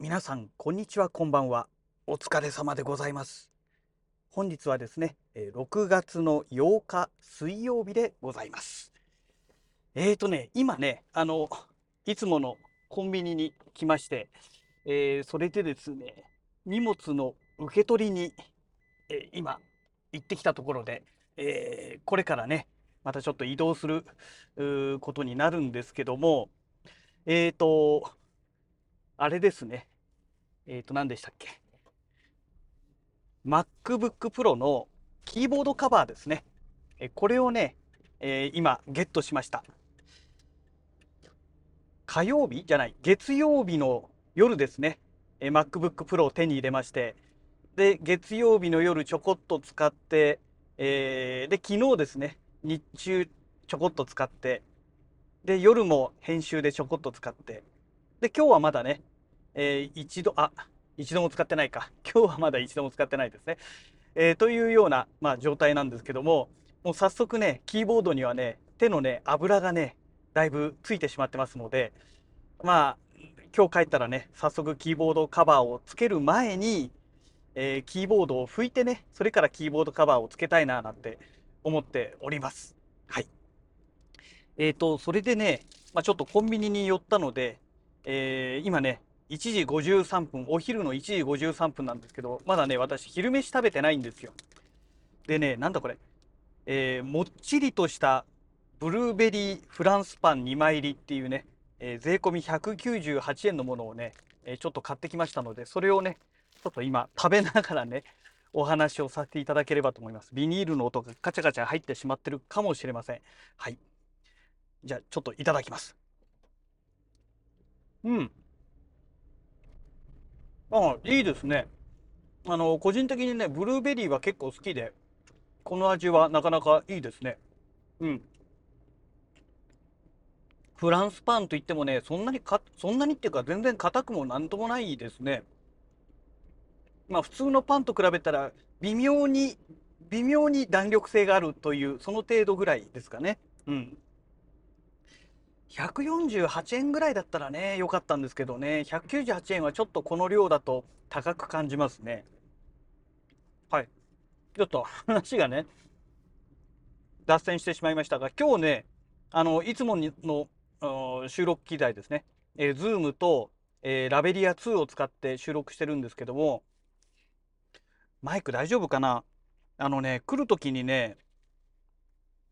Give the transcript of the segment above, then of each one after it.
皆さん、こんにちは、こんばんは。お疲れ様でございます。本日はですね、えー6月の8日水曜日でございます。えーとね、今ね、あの、いつものコンビニに来まして、えーそれでですね、荷物の受け取りに、えー今、行ってきたところで、えーこれからね、またちょっと移動するうことになるんですけども、えーと、あれですね。えっ、と、何でしたっけ？MacBook Pro のキーボードカバーですね。えこれをね、えー今、ゲットしました。火曜日？じゃない、月曜日の夜ですね。えー MacBook Pro を手に入れまして、で、月曜日の夜ちょこっと使って、えーで、昨日ですね、日中ちょこっと使って、で、夜も編集でちょこっと使って、で、今日はまだね、えー一度、あ、一度も使ってないか。今日はまだ一度も使ってないですね。えーというような、まあ、状態なんですけども、もう早速ね、キーボードにはね、手のね、油がね、だいぶついてしまってますので、まあ、今日帰ったらね、早速キーボードカバーをつける前に、えーキーボードを拭いてね、それからキーボードカバーをつけたいななんて思っております。はい。えーと、それでね、まあ、ちょっとコンビニに寄ったので、えー今ね、1時53分、お昼の1時53分なんですけど、まだね、私、昼飯食べてないんですよ。でね、なんだこれ、えーもっちりとしたブルーベリーフランスパン2枚入りっていうね、えー税込み198円のものをね、えーちょっと買ってきましたので、それをね、ちょっと今、食べながらね、お話をさせていただければと思います。ビニールの音がカチャカチャ入ってしまってるかもしれません。はい。じゃあ、ちょっといただきます。うん。あいいですね。あの、個人的にね、ブルーベリーは結構好きで、この味はなかなかいいですね。うん。フランスパンといってもね、そんなにか、そんなにっていうか全然硬くもなんともないですね。まあ普通のパンと比べたら微妙に、微妙に弾力性があるという、その程度ぐらいですかね。うん。148円ぐらいだったらね、良かったんですけどね、198円はちょっとこの量だと高く感じますね。はい。ちょっと話がね、脱線してしまいましたが、今日ね、あの、いつもの収録機材ですね、えー、Zoom と、えーラベリア2を使って収録してるんですけども、マイク大丈夫かな？あのね、来るときにね、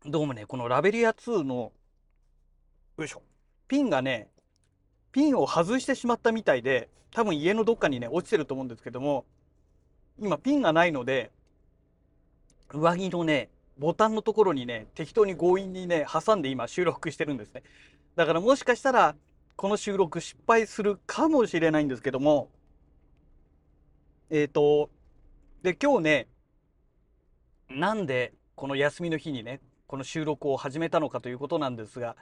どうもね、このラベリア2の、よいしょ、ピンがね、ピンを外してしまったみたいで、多分家のどっかにね、落ちてると思うんですけども、今ピンがないので、上着のね、ボタンのところにね、適当に強引にね、挟んで今収録してるんですね。だからもしかしたら、この収録失敗するかもしれないんですけども、えっと、で、今日ね、なんでこの休みの日にね、この収録を始めたのかということなんですが、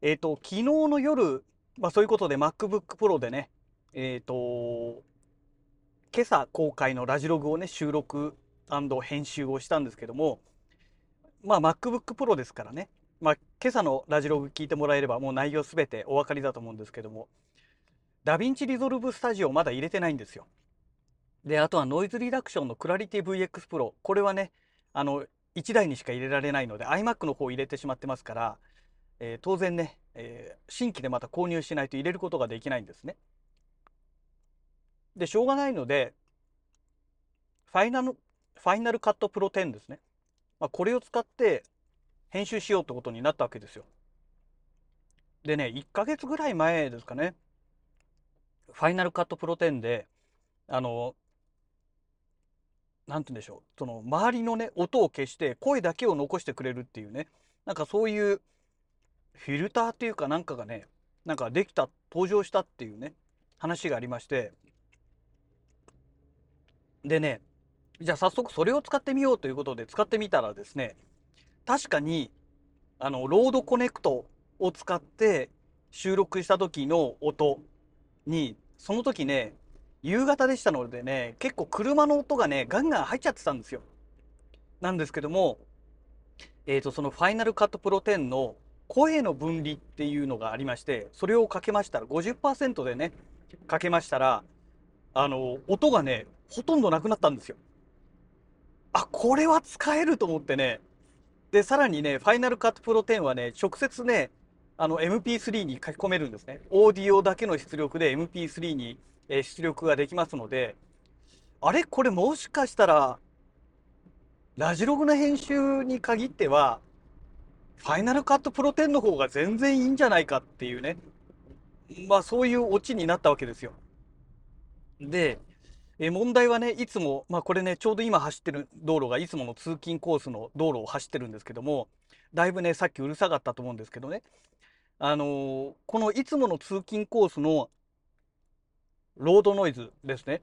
えっと、昨日の夜、まあそういうことで MacBook Pro でね、えっと、今朝公開のラジログをね、収録編集をしたんですけども、まあ MacBook Pro ですからね、まあ今朝のラジログ聞いてもらえればもう内容すべてお分かりだと思うんですけども、 DaVinci Resolve Studio まだ入れてないんですよ。で、あとはノイズリダクションのクラリティ VX Pro。これはね、あの、1台にしか入れられないので iMac の方を入れてしまってますから、えー当然ね、えー新規でまた購入しないと入れることができないんですね。で、しょうがないので、ファイナル、ファイナルカットプロ10ですね。まあ、これを使って編集しようってことになったわけですよ。でね、1ヶ月ぐらい前ですかね、ファイナルカットプロ10で、あの、なんて言うんでしょう、その周りのね、音を消して声だけを残してくれるっていうね、なんかそういうフィルターっていうかなんかがね、なんかできた、登場したっていうね、話がありまして、でね、じゃあ早速それを使ってみようということで使ってみたらですね、確かに、あの、ロードコネクトを使って収録した時の音に、その時ね、夕方でしたのでね、結構車の音がね、ガンガン入っちゃってたんですよ。なんですけども、えっと、そのファイナルカットプロ10の声の分離っていうのがありまして、それをかけましたら50%でね、かけましたら、あの、音がね、ほとんどなくなったんですよ。あ、これは使えると思ってね。で、さらにね、ファイナルカットプロ10はね、直接ね、あの MP3 に書き込めるんですね。オーディオだけの出力で MP3 に出力ができますので、あれ？これもしかしたら、ラジログの編集に限っては、ファイナルカットプロ10の方が全然いいんじゃないかっていうね。まあそういうオチになったわけですよ。で、え問題はね、いつも、まあこれね、ちょうど今走ってる道路がいつもの通勤コースの道路を走ってるんですけども、だいぶね、さっきうるさかったと思うんですけどね、あのー、このいつもの通勤コースのロードノイズですね。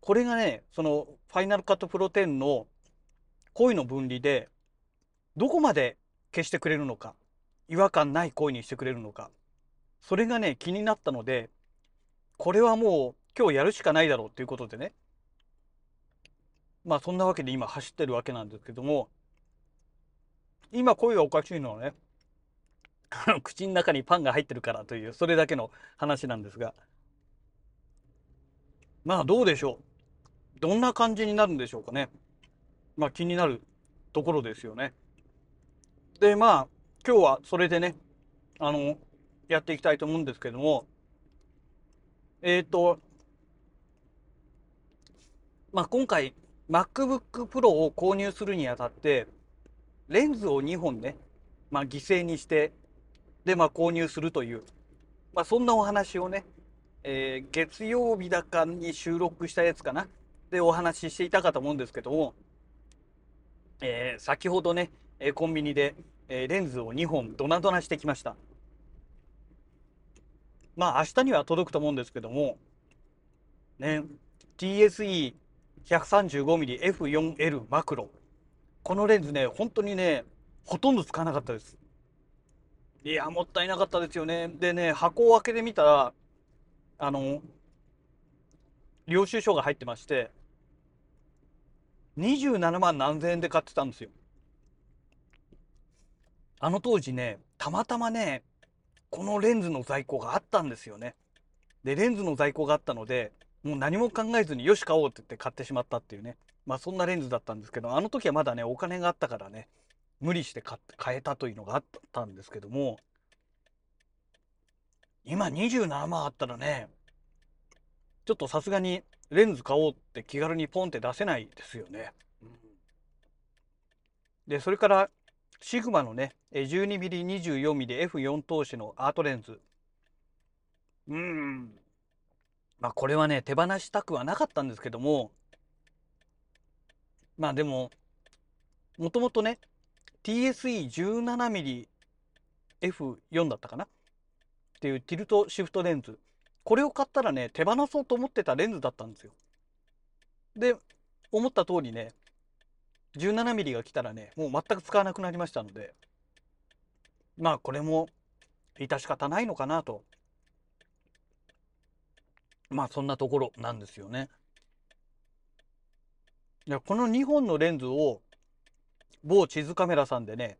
これがね、そのファイナルカットプロ10の声の分離で、どこまで消してくれるのか、違和感ない声にしてくれるのか、それがね、気になったので、これはもう今日やるしかないだろうということでね。まあそんなわけで今走ってるわけなんですけども、今声がおかしいのはね、口の中にパンが入ってるからという、それだけの話なんですが。まあどうでしょう。どんな感じになるんでしょうかね。まあ気になるところですよね。で、まあ今日はそれでね、あの、やっていきたいと思うんですけども、えっ、ー、と、まあ、今回 MacBook Pro を購入するにあたってレンズを2本ね、まあ、犠牲にしてで、まあ、購入するという、まあ、そんなお話をね、えー、月曜日だかに収録したやつかなでお話ししていたかと思うんですけども、えー、先ほどねえコンビニで、えレンズを2本ドナドナしてきましたまあ明日には届くと思うんですけどもね TSE 135mmF4L マクロ。このレンズね、本当にね、ほとんど使わなかったです。いや、もったいなかったですよね。でね、箱を開けてみたら、あの、領収書が入ってまして、27万何千円で買ってたんですよ。あの当時ね、たまたまね、このレンズの在庫があったんですよね。で、レンズの在庫があったので、もう何も考えずによし買おうって言って買ってしまったっていうねまあそんなレンズだったんですけどあの時はまだねお金があったからね無理して買買えたというのがあったんですけども今27万あったらねちょっとさすがにレンズ買おうって気軽にポンって出せないですよね。でそれからシグマのね 12mm24mmF4 投資のアートレンズ。うん。まあこれはね手放したくはなかったんですけども。まあでももともとね TSE17mm F4 だったかな？っていうティルトシフトレンズ。これを買ったらね手放そうと思ってたレンズだったんですよ。で思った通りね 17mm が来たらねもう全く使わなくなりましたのでまあこれも致し方ないのかなとまあそんなところなんですよね。いやこの2本のレンズを某地図カメラさんでね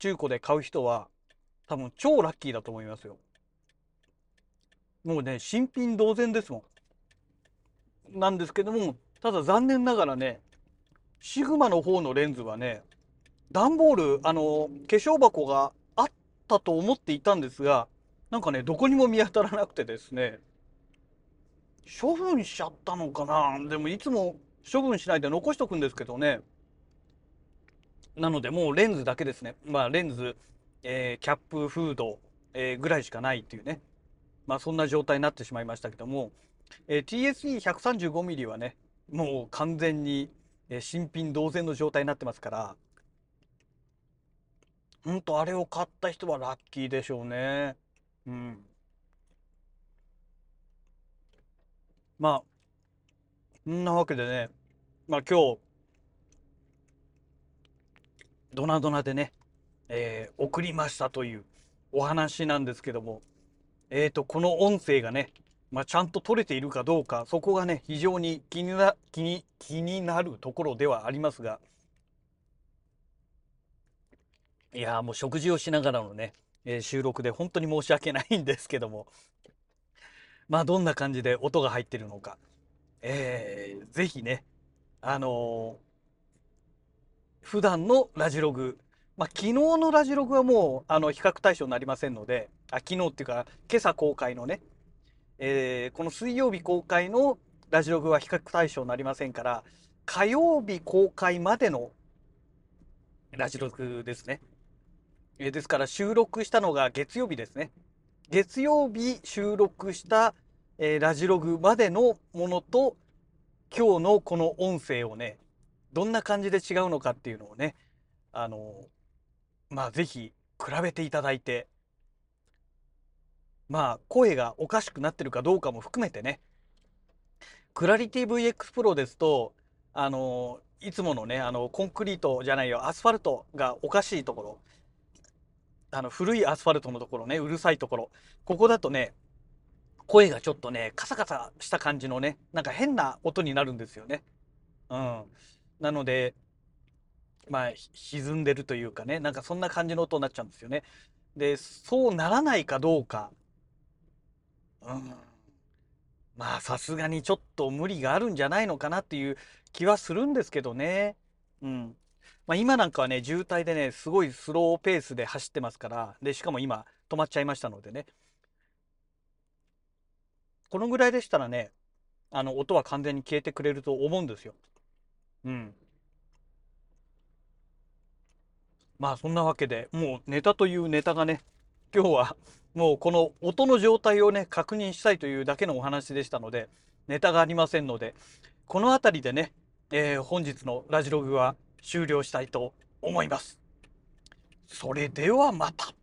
中古で買う人は多分超ラッキーだと思いますよ。もうね新品同然ですもん。なんですけどもただ残念ながらねシグマの方のレンズはね段ボールあの化粧箱があったと思っていたんですがなんかねどこにも見当たらなくてですね。処分しちゃったのかな？でもいつも処分しないで残しとくんですけどね。なのでもうレンズだけですね。まあレンズ、えー、キャップフード、えー、ぐらいしかないっていうね。まあそんな状態になってしまいましたけども、えー、TSE135mm はねもう完全に、えー、新品同然の状態になってますからほんとあれを買った人はラッキーでしょうね。うん。まあ、そんなわけでね、まあ今日、ドナドナでね、えー、送りましたというお話なんですけども、えっ、ー、と、この音声がね、まあ、ちゃんと取れているかどうか、そこがね、非常に気にな、気に、気になるところではありますが、いやもう食事をしながらのね、えー、収録で本当に申し訳ないんですけども、まあどんな感じで音が入ってるのか、えー、ぜひね、あのー、普段のラジログ、まあ昨日のラジログはもうあの比較対象になりませんので、あ昨日っていうか今朝公開のね、えー、この水曜日公開のラジログは比較対象になりませんから、火曜日公開までのラジログですね。えー、ですから収録したのが月曜日ですね。月曜日収録した、えー、ラジログまでのものと今日のこの音声をねどんな感じで違うのかっていうのをねあのまあ是非比べていただいてまあ声がおかしくなってるかどうかも含めてね。クラリティ VX Pro ですとあのいつものねあのコンクリートじゃないよアスファルトがおかしいところ。あの古いアスファルトのところねうるさいところ。ここだとね声がちょっとねカサカサした感じのねなんか変な音になるんですよね。うん、なのでまあ沈んでるというかねなんかそんな感じの音になっちゃうんですよね。でそうならないかどうか、うん、まあさすがにちょっと無理があるんじゃないのかなっていう気はするんですけどね。うん、まあ、今なんかはね、渋滞でね、すごいスローペースで走ってますから、で、しかも今、止まっちゃいましたのでね。このぐらいでしたらね、あの、音は完全に消えてくれると思うんですよ。うん。まあ、そんなわけで、もうネタというネタがね、今日はもうこの音の状態をね、確認したいというだけのお話でしたので、ネタがありませんので、この辺りでね、えー、本日のラジログは終了したいと思います。それではまた。